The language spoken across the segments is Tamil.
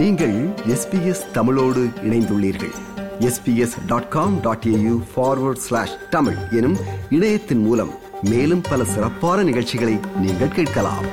நீங்கள் எஸ்பிஎஸ் தமிழோடு இணைந்துள்ளீர்கள். SBS dot com dot AU forward slash Tamil எனும் இணையத்தின் மூலம் மேலும் பல சிறப்பான நிகழ்ச்சிகளை நீங்கள் கேட்கலாம்.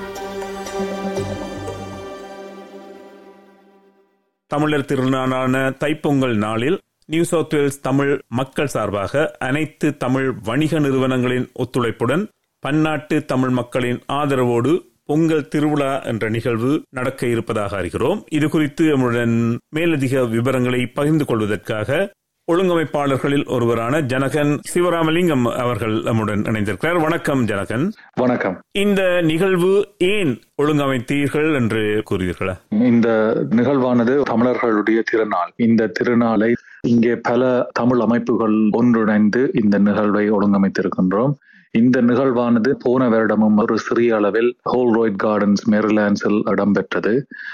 தமிழர் திருநாளான தைப்பொங்கல் நாளில் நியூ சவுத் வேல்ஸ் தமிழ் மக்கள் சார்பாக அனைத்து தமிழ் வணிக நிறுவனங்களின் ஒத்துழைப்புடன் பன்னாட்டு தமிழ் மக்களின் ஆதரவோடு பொங்கல் திருவிழா என்ற நிகழ்வு நடக்க இருப்பதாக அறிகிறோம். இது குறித்து நம்முடன் மேலதிக விவரங்களை பகிர்ந்து கொள்வதற்காக ஒழுங்கமைப்பாளர்களில் ஒருவரான ஜனகன் சிவராமலிங்கம் அவர்கள் நம்முடன் இணைந்திருக்கிறார். வணக்கம் ஜனகன். வணக்கம். இந்த நிகழ்வு ஏன் ஒழுங்கமைத்தீர்கள் என்று கூறுவீர்களா? இந்த நிகழ்வானது தமிழர்களுடைய திருநாள். இந்த திருநாளை இங்கே பல தமிழ் அமைப்புகள் ஒன்றிணைந்து இந்த நிகழ்வை ஒழுங்கமைத்திருக்கின்றோம். இந்த நிகழ்வானது போன வருடமும் ஒரு சிறிய அளவில் ஹோல்ரோய்ட் கார்டன்ஸ் மெரிலாண்ட்ஸில் இடம்பெற்றது.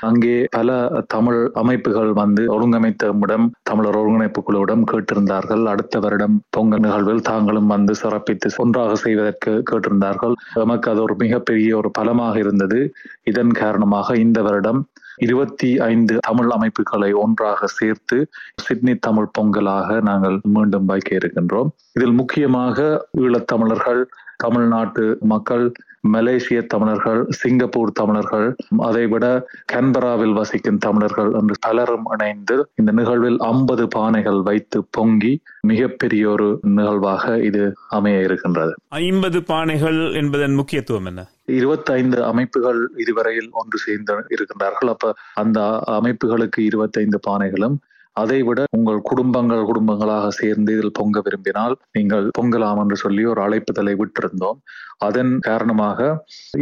அங்கே பல தமிழ் அமைப்புகள் வந்து ஒழுங்கமைத்தமிடம் தமிழர் ஒருங்கிணைப்பு குழுவிடம் கேட்டிருந்தார்கள். அடுத்த வருடம் பொங்கல் நிகழ்வில் தாங்களும் வந்து சிறப்பித்து ஒன்றாக செய்வதற்கு கேட்டிருந்தார்கள். நமக்கு அது ஒரு மிகப்பெரிய ஒரு பலமாக இருந்தது. இதன் காரணமாக இந்த வருடம் இருபத்தி ஐந்து தமிழ் அமைப்புகளை ஒன்றாக சேர்த்து சிட்னி தமிழ் பொங்கலாக நாங்கள் மீண்டும் வைக்க இருக்கின்றோம். இதில் முக்கியமாக ஈழத்தமிழர்கள் தமிழ்நாட்டு மக்கள் மலேசிய தமிழர்கள் சிங்கப்பூர் தமிழர்கள் அதைவிட கன்பராவில் வசிக்கும் தமிழர்கள் என்று பலரும் இணைந்து இந்த நிகழ்வில் ஐம்பது பானைகள் வைத்து பொங்கி மிகப்பெரிய ஒரு நிகழ்வாக இது அமைய இருக்கின்றது. ஐம்பது பானைகள் என்பதன் முக்கியத்துவம் என்ன? இருபத்தைந்து அமைப்புகள் இதுவரையில் ஒன்று சேர்ந்து இருக்கின்றார்கள். அப்ப அந்த அமைப்புகளுக்கு இருபத்தைந்து பானைகளும் அதைவிட உங்கள் குடும்பங்கள் குடும்பங்களாக சேர்ந்து இதில் பொங்க விரும்பினால் நீங்கள் பொங்கலாம் என்று சொல்லி ஒரு அழைப்புதலை விட்டிருந்தோம். அதன் காரணமாக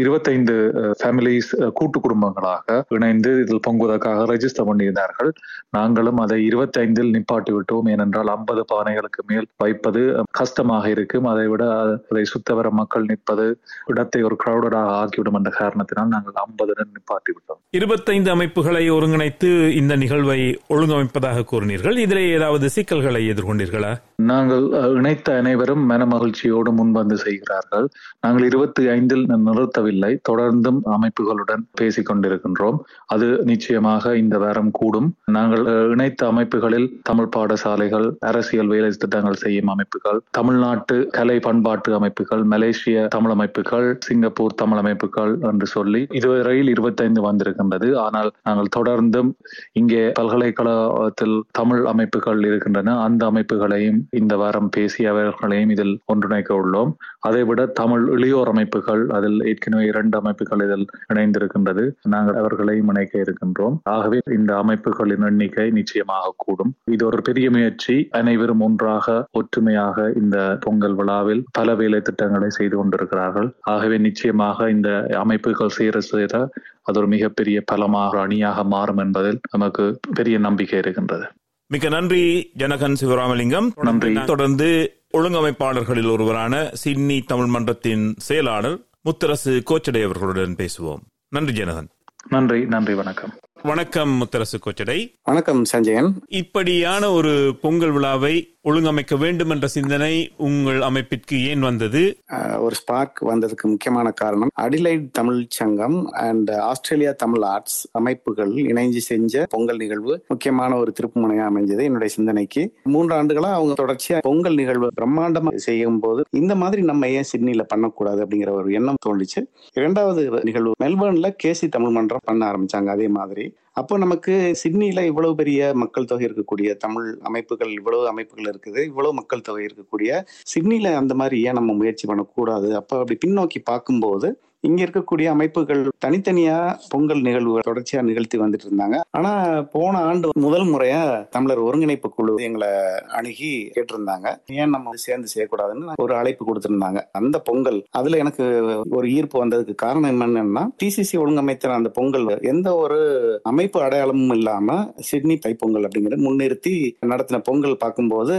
இருபத்தைந்து ஃபேமிலிஸ் கூட்டு குடும்பங்களாக இணைந்து இதில் பொங்குவதற்காக ரெஜிஸ்டர் பண்ணியிருந்தார்கள். நாங்களும் அதை இருபத்தைந்தில் நிப்பாட்டி விட்டோம். ஏனென்றால் ஐம்பது பானைகளுக்கு மேல் வைப்பது கஷ்டமாக இருக்கும். அதை விட அதை சுத்தவர மக்கள் நிற்பது இடத்தை ஒரு கிரௌடடாக ஆக்கிவிடும் என்ற காரணத்தினால் நாங்கள் ஐம்பதுடன் நிப்பாட்டி விட்டோம். இருபத்தைந்து அமைப்புகளை ஒருங்கிணைத்து இந்த நிகழ்வை ஒழுங்கமைப்பதாக கூறினீர்கள். இதிலே ஏதாவது சிக்கல்களை எதிர்கொண்டீர்களா? நாங்கள் இணைத்த அனைவரும் மன மகிழ்ச்சியோடு முன்வந்து செய்கிறார்கள். நாங்கள் இருபத்தி ஐந்தில் நிறுத்தவில்லை. தொடர்ந்தும் அமைப்புகளுடன் பேசிக் கொண்டிருக்கின்றோம். அது நிச்சயமாக இந்த வாரம் கூடும். நாங்கள் இணைத்த அமைப்புகளில் தமிழ் பாடசாலைகள் அரசியல் வேலை திட்டங்கள் செய்யும் அமைப்புகள் தமிழ்நாட்டு கலை பண்பாட்டு அமைப்புகள் மலேசிய தமிழ் அமைப்புகள் சிங்கப்பூர் தமிழ் அமைப்புகள் என்று சொல்லி இதுவரையில் இருபத்தைந்து வந்திருக்கின்றது. ஆனால் நாங்கள் தொடர்ந்தும் இங்கே பல்கலைக்கழகத்தில் தமிழ் அமைப்புகள் இருக்கின்றன. அந்த அமைப்புகளையும் இந்த வாரம் பேசிய அவர்களையும் இதில் ஒன்றிணைக்க உள்ளோம். அதைவிட தமிழ் இளையோர் அமைப்புகள் அதில் ஏற்கனவே இரண்டு அமைப்புகள் இதில் இணைந்திருக்கின்றது. நாங்கள் அவர்களையும் இணைக்க இருக்கின்றோம். ஆகவே இந்த அமைப்புகளின் எண்ணிக்கை நிச்சயமாக கூடும். இது ஒரு பெரிய முயற்சி. அனைவரும் ஒன்றாக ஒற்றுமையாக இந்த பொங்கல் விழாவில் பல வேலை திட்டங்களை செய்து கொண்டிருக்கிறார்கள். ஆகவே நிச்சயமாக இந்த அமைப்புகள் சேர சேர அது ஒரு மிகப்பெரிய பலமாக அணியாக மாறும் என்பதில் நமக்கு பெரிய நம்பிக்கை இருக்கின்றது. மிக நன்றி ஜனகன் சிவராமலிங்கம். நன்றி. தொடர்ந்து ஒழுங்கமைப்பாளர்களில் ஒருவரான சிட்னி தமிழ் மன்றத்தின் செயலாளர் முத்தரசு கோச்சடை அவர்களுடன் பேசுவோம். நன்றி ஜனகன் நன்றி நன்றி வணக்கம். வணக்கம் முத்தரசு கோச்சடை. வணக்கம் சஞ்சயன். இப்படியான ஒரு பொங்கல் விழாவை ஒழுங்கமைக்க வேண்டும் என்ற சிந்தனை உங்கள் அமைப்பிற்கு ஏன் வந்தது? ஒரு ஸ்பார்க் வந்ததுக்கு முக்கியமான காரணம் அடிலைட் தமிழ் சங்கம் அண்ட் ஆஸ்திரேலியா தமிழ் ஆர்ட்ஸ் அமைப்புகள் இணைஞ்சு செஞ்ச பொங்கல் நிகழ்வு முக்கியமான ஒரு திருப்பு முனையா அமைஞ்சது என்னுடைய சிந்தனைக்கு. மூன்று ஆண்டுகளா அவங்க தொடர்ச்சியா பொங்கல் நிகழ்வு பிரம்மாண்டமா செய்யும் போது இந்த மாதிரி நம்ம ஏன் சிட்னில பண்ணக்கூடாது அப்படிங்கிற ஒரு எண்ணம் தோணுச்சு இரண்டாவது நிகழ்வு மெல்பர்ன்ல கேசி தமிழ் மன்றம் பண்ண ஆரம்பிச்சாங்க அதே மாதிரி. அப்போ நமக்கு சிட்னில இவ்வளவு பெரிய மக்கள் தொகை இருக்கக்கூடிய தமிழ் அமைப்புகள் இவ்வளவு அமைப்புகள் இருக்குது இவ்வளவு மக்கள் தொகை இருக்கக்கூடிய சிட்னில அந்த மாதிரி ஏன் நம்ம முயற்சி பண்ணக்கூடாது? அப்ப அப்படி பின்னோக்கி பார்க்கும்போது இங்க இருக்கக்கூடிய அமைப்புகள் தனித்தனியா பொங்கல் நிகழ்வுகள் தொடர்ச்சியா நிகழ்த்தி வந்துட்டு இருந்தாங்க. ஆனா போன ஆண்டு முதல் முறையா தமிழர் ஒருங்கிணைப்பு குழு எங்களை அணுகி கேட்டிருந்தாங்க. ஏன் நம்ம சேர்ந்து செய்யக்கூடாதுன்னு ஒரு அழைப்பு கொடுத்திருந்தாங்க. அந்த பொங்கல் அதுல எனக்கு ஒரு ஈர்ப்பு வந்ததுக்கு காரணம் என்னன்னா டிசிசி ஒழுங்கமைத்த அந்த பொங்கல் எந்த ஒரு அமைப்பு அடையாளமும் இல்லாம சிட்னி தைப்பொங்கல் அப்படிங்கிற முன்னிறுத்தி நடத்தின பொங்கல் பார்க்கும்போது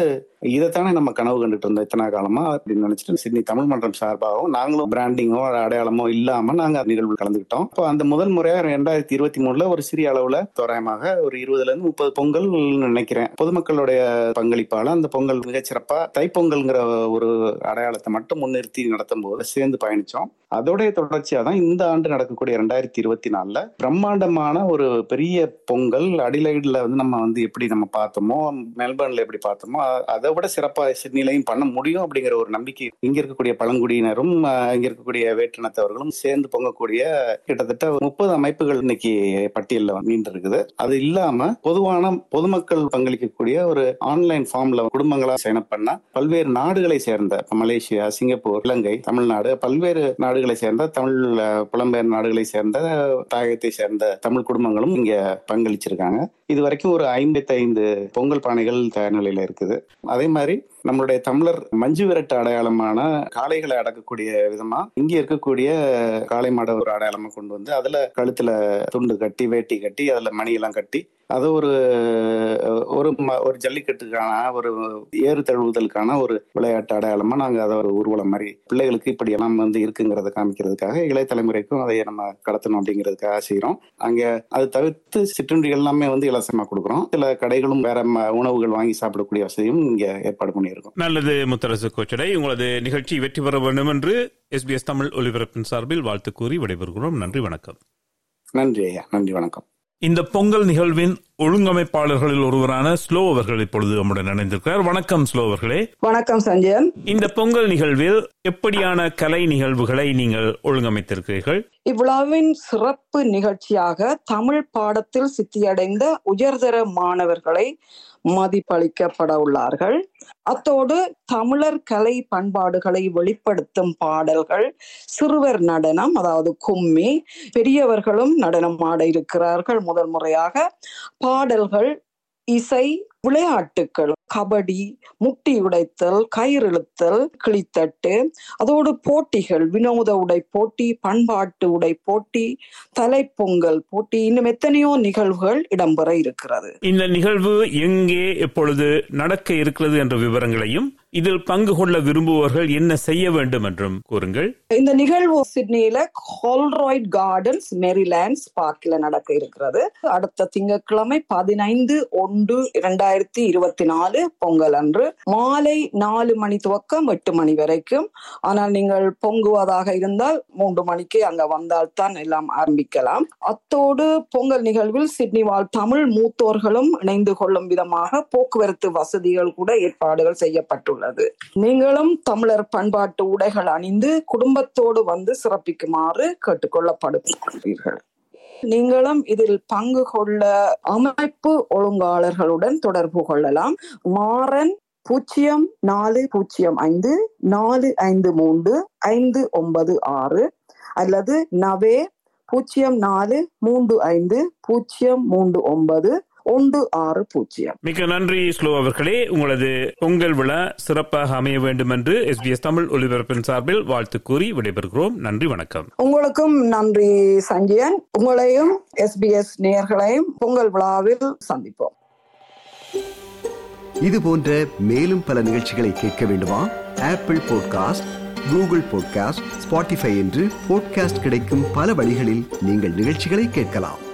இதைத்தானே நம்ம கனவு கண்டுட்டு இருந்தோம் இத்தனை காலமா அப்படின்னு நினைச்சிட்டு சிட்னி தமிழ் மன்றம் சார்பாகவும் நாங்களும் பிராண்டிங்கோ அடையாளமோ இல்லாம நாங்க நிகழ்வு கலந்துக்கிட்டோம். இப்போ அந்த முதல் முறையா ரெண்டாயிரத்தி இருபத்தி மூணுல ஒரு சிறிய அளவுல தோராயமாக ஒரு இருபதுல இருந்து முப்பது பொங்கல் நினைக்கிறேன். பொதுமக்களுடைய பங்களிப்பால அந்த பொங்கல் மிகச்சிறப்பா தைப்பொங்கல்ங்கிற ஒரு அடையாளத்தை மட்டும் முன்னிறுத்தி நடத்தும் போது சேர்ந்து பயணிச்சோம். அதோடைய தொடர்ச்சியா தான் இந்த ஆண்டு நடக்கக்கூடிய ரெண்டாயிரத்தி இருபத்தி நாலுல பிரம்மாண்டமான ஒரு பெரிய பொங்கல் அடிலைட்ல வந்து நம்ம வந்து எப்படி நம்ம பார்த்தோமோ மெல்பர்ன்ல எப்படி பார்த்தோமோ அதை விட சிறப்பாக சிட்னிலையும் பண்ண முடியும் அப்படிங்கிற ஒரு நம்பிக்கை இங்க இருக்கக்கூடிய பழங்குடியினரும் இங்க இருக்கக்கூடிய வேற்றினத்தவர்களும் சேர்ந்து பொங்கக்கூடிய கிட்டத்தட்ட முப்பது அமைப்புகள் இன்னைக்கு பட்டியலில் மீண்டு இருக்குது அது இல்லாம பொதுவான பொதுமக்கள் பங்களிக்கக்கூடிய ஒரு ஆன்லைன் ஃபார்ம்ல குடும்பங்களா சைன் பண்ணா பல்வேறு நாடுகளை சேர்ந்த மலேசியா சிங்கப்பூர் இலங்கை தமிழ்நாடு பல்வேறு நாடுகளை சேர்ந்த தமிழ் புலம்பெயர் நாடுகளை சேர்ந்த தாயகத்தை சேர்ந்த தமிழ் குடும்பங்களும் இங்க பங்களிச்சிருக்காங்க. இது வரைக்கும் ஒரு ஐம்பத்தி ஐந்து பொங்கல் பானைகள் தயார் நிலையில இருக்குது. அதே மாதிரி நம்மளுடைய தமிழர் மஞ்சு விரட்டு அடையாளமான காளைகளை அடக்கக்கூடிய விதமா இங்கே இருக்கக்கூடிய காளை மாட ஒரு அடையாளமா கொண்டு வந்து அதுல கழுத்துல துண்டு கட்டி வேட்டி கட்டி அதுல மணியெல்லாம் கட்டி அது ஒரு ஒரு ம- ஒரு ஜல்லிக்கட்டுக்கான ஒரு ஏறு தழுவுதலுக்கான ஒரு விளையாட்டு அடையாளமா நாங்க அதை ஒரு ஊர்வலம் மாதிரி பிள்ளைகளுக்கு இப்படி எல்லாம் வந்து இருக்குங்கிறத காமிக்கிறதுக்காக இளைய தலைமுறைக்கும் அதை நம்ம கடத்தணும் அப்படிங்கிறதுக்காக செய்யறோம் அங்க அது தவிர்த்து சிற்றுண்டிகள் எல்லாமே வந்து இலவசமா கொடுக்குறோம். சில கடைகளும் வேற ம- உணவுகள் வாங்கி சாப்பிடக்கூடிய வசதியும் இங்க ஏற்பாடு பண்ணி பண்ணியிருக்கோம். நல்லது முத்தரசு கோச்சடை. உங்களது நிகழ்ச்சி வெற்றி பெற வேண்டும் என்று எஸ்பிஎஸ் தமிழ் ஒலிபரப்பின் சார்பில் வாழ்த்து கூறி விடைபெறுகிறோம். நன்றி வணக்கம். நன்றி ஐயா. நன்றி வணக்கம். இந்த பொங்கல் நிகழ்வின் ஒழுங்கமைப்பாளர்களில் ஒருவரான ஸ்லோ அவர்கள் இப்பொழுது நம்முடன் இணைந்திருக்கிறார். வணக்கம் ஸ்லோ அவர்களே. வணக்கம் சஞ்சயன் இந்த பொங்கல் நிகழ்வில் எப்படியான கலை நிகழ்வுகளை நீங்கள் ஒழுங்கமைத்திருக்கிறீர்கள்? இவ்விழாவின் சிறப்பு நிகழ்ச்சியாக தமிழ் பாடத்தில் சித்தியடைந்த உயர்தர மாணவர்களை மதிப்பளிக்கப்பட உள்ளார்கள் அத்தோடு தமிழர் கலை பண்பாடுகளை வெளிப்படுத்தும் பாடல்கள் சிறுவர் நடனம் அதாவது கும்மி பெரியவர்களும் நடனம் ஆட இருக்கிறார்கள். முதல் முறையாக பாடல்கள் இசை விளையாட்டுகள் கபடி முட்டி உடைத்தல் கயிறிழுத்தல் கிளித்தட்டு அதோடு போட்டிகள் வினோத உடை போட்டி பண்பாட்டு உடை போட்டி தலைப்பொங்கல் போட்டி இன்னும் எத்தனையோ நிகழ்வுகள் இடம்பெற இருக்கிறது. இந்த நிகழ்வு எங்கே எப்பொழுது நடக்க இருக்கிறது என்ற விவரங்களையும் இதில் பங்கு கொள்ள விரும்புபவர்கள் என்ன செய்ய வேண்டும் என்றும் கூறுங்கள். இந்த நிகழ்வு சிட்னியில ஹோல்ராய்ட் கார்டன்ஸ் மெரிலாண்ட்ஸ் பார்க்ல நடக்க இருக்கிறது. அடுத்த திங்கட்கிழமை பதினைந்து ஒன்று இரண்டாயிரத்தி இருபத்தி நாலு பொங்கல் அன்று மாலை நாலு மணி துவக்கம் எட்டு மணி வரைக்கும். ஆனால் நீங்கள் பொங்குவதாக இருந்தால் மூன்று மணிக்கு அங்க வந்தால்தான் எல்லாம் ஆரம்பிக்கலாம். அத்தோடு பொங்கல் நிகழ்வில் சிட்னி வாழ் தமிழ் மூத்தோர்களும் இணைந்து கொள்ளும் விதமாக போக்குவரத்து வசதிகள் கூட ஏற்பாடுகள் செய்யப்பட்டுள்ளது. நீங்களும் தமிழர் பண்பாட்டு உடைகள் அணிந்து குடும்பத்தோடு வந்து சிறப்பிக்குமாறு கேட்டுக்கொள்ளப்படுகிறீர்கள் நீங்களும் இதில் பங்கு கொள்ள அமைப்பு ஒழுங்காளர்களுடன் தொடர்பு கொள்ளலாம். மாறன் பூஜ்ஜியம் நாலு பூஜ்ஜியம் ஐந்து நாலு ஐந்து மூன்று ஐந்து ஒன்பது ஆறு அல்லது நவே பூஜ்ஜியம் நாலு மூன்று ஐந்து பூஜ்ஜியம் மூன்று ஒன்பது ஒன்று ஆறு பூஜ்ஜியம். மிக்க நன்றி ஸ்லோ அவர்களே. உங்களது பொங்கல் விழா சிறப்பாக அமைய வேண்டும் என்று எஸ்பிஎஸ் தமிழ் ஒலிபரப்பின் சார்பில் வாழ்த்து கூறி விடைபெறுகிறோம். நன்றி வணக்கம். உங்களுக்கும் நன்றி சஞ்சயன் உங்களையும் எஸ்பிஎஸ் நேயர்களையும் பொங்கல் விழாவில் சந்திப்போம். இது போன்ற மேலும் பல நிகழ்ச்சிகளை கேட்க வேண்டுமா? Apple podcast Google podcast Spotify என்று பாட்காஸ்ட் கிடைக்கும் பல வழிகளில் நீங்கள் நிகழ்ச்சிகளை கேட்கலாம்.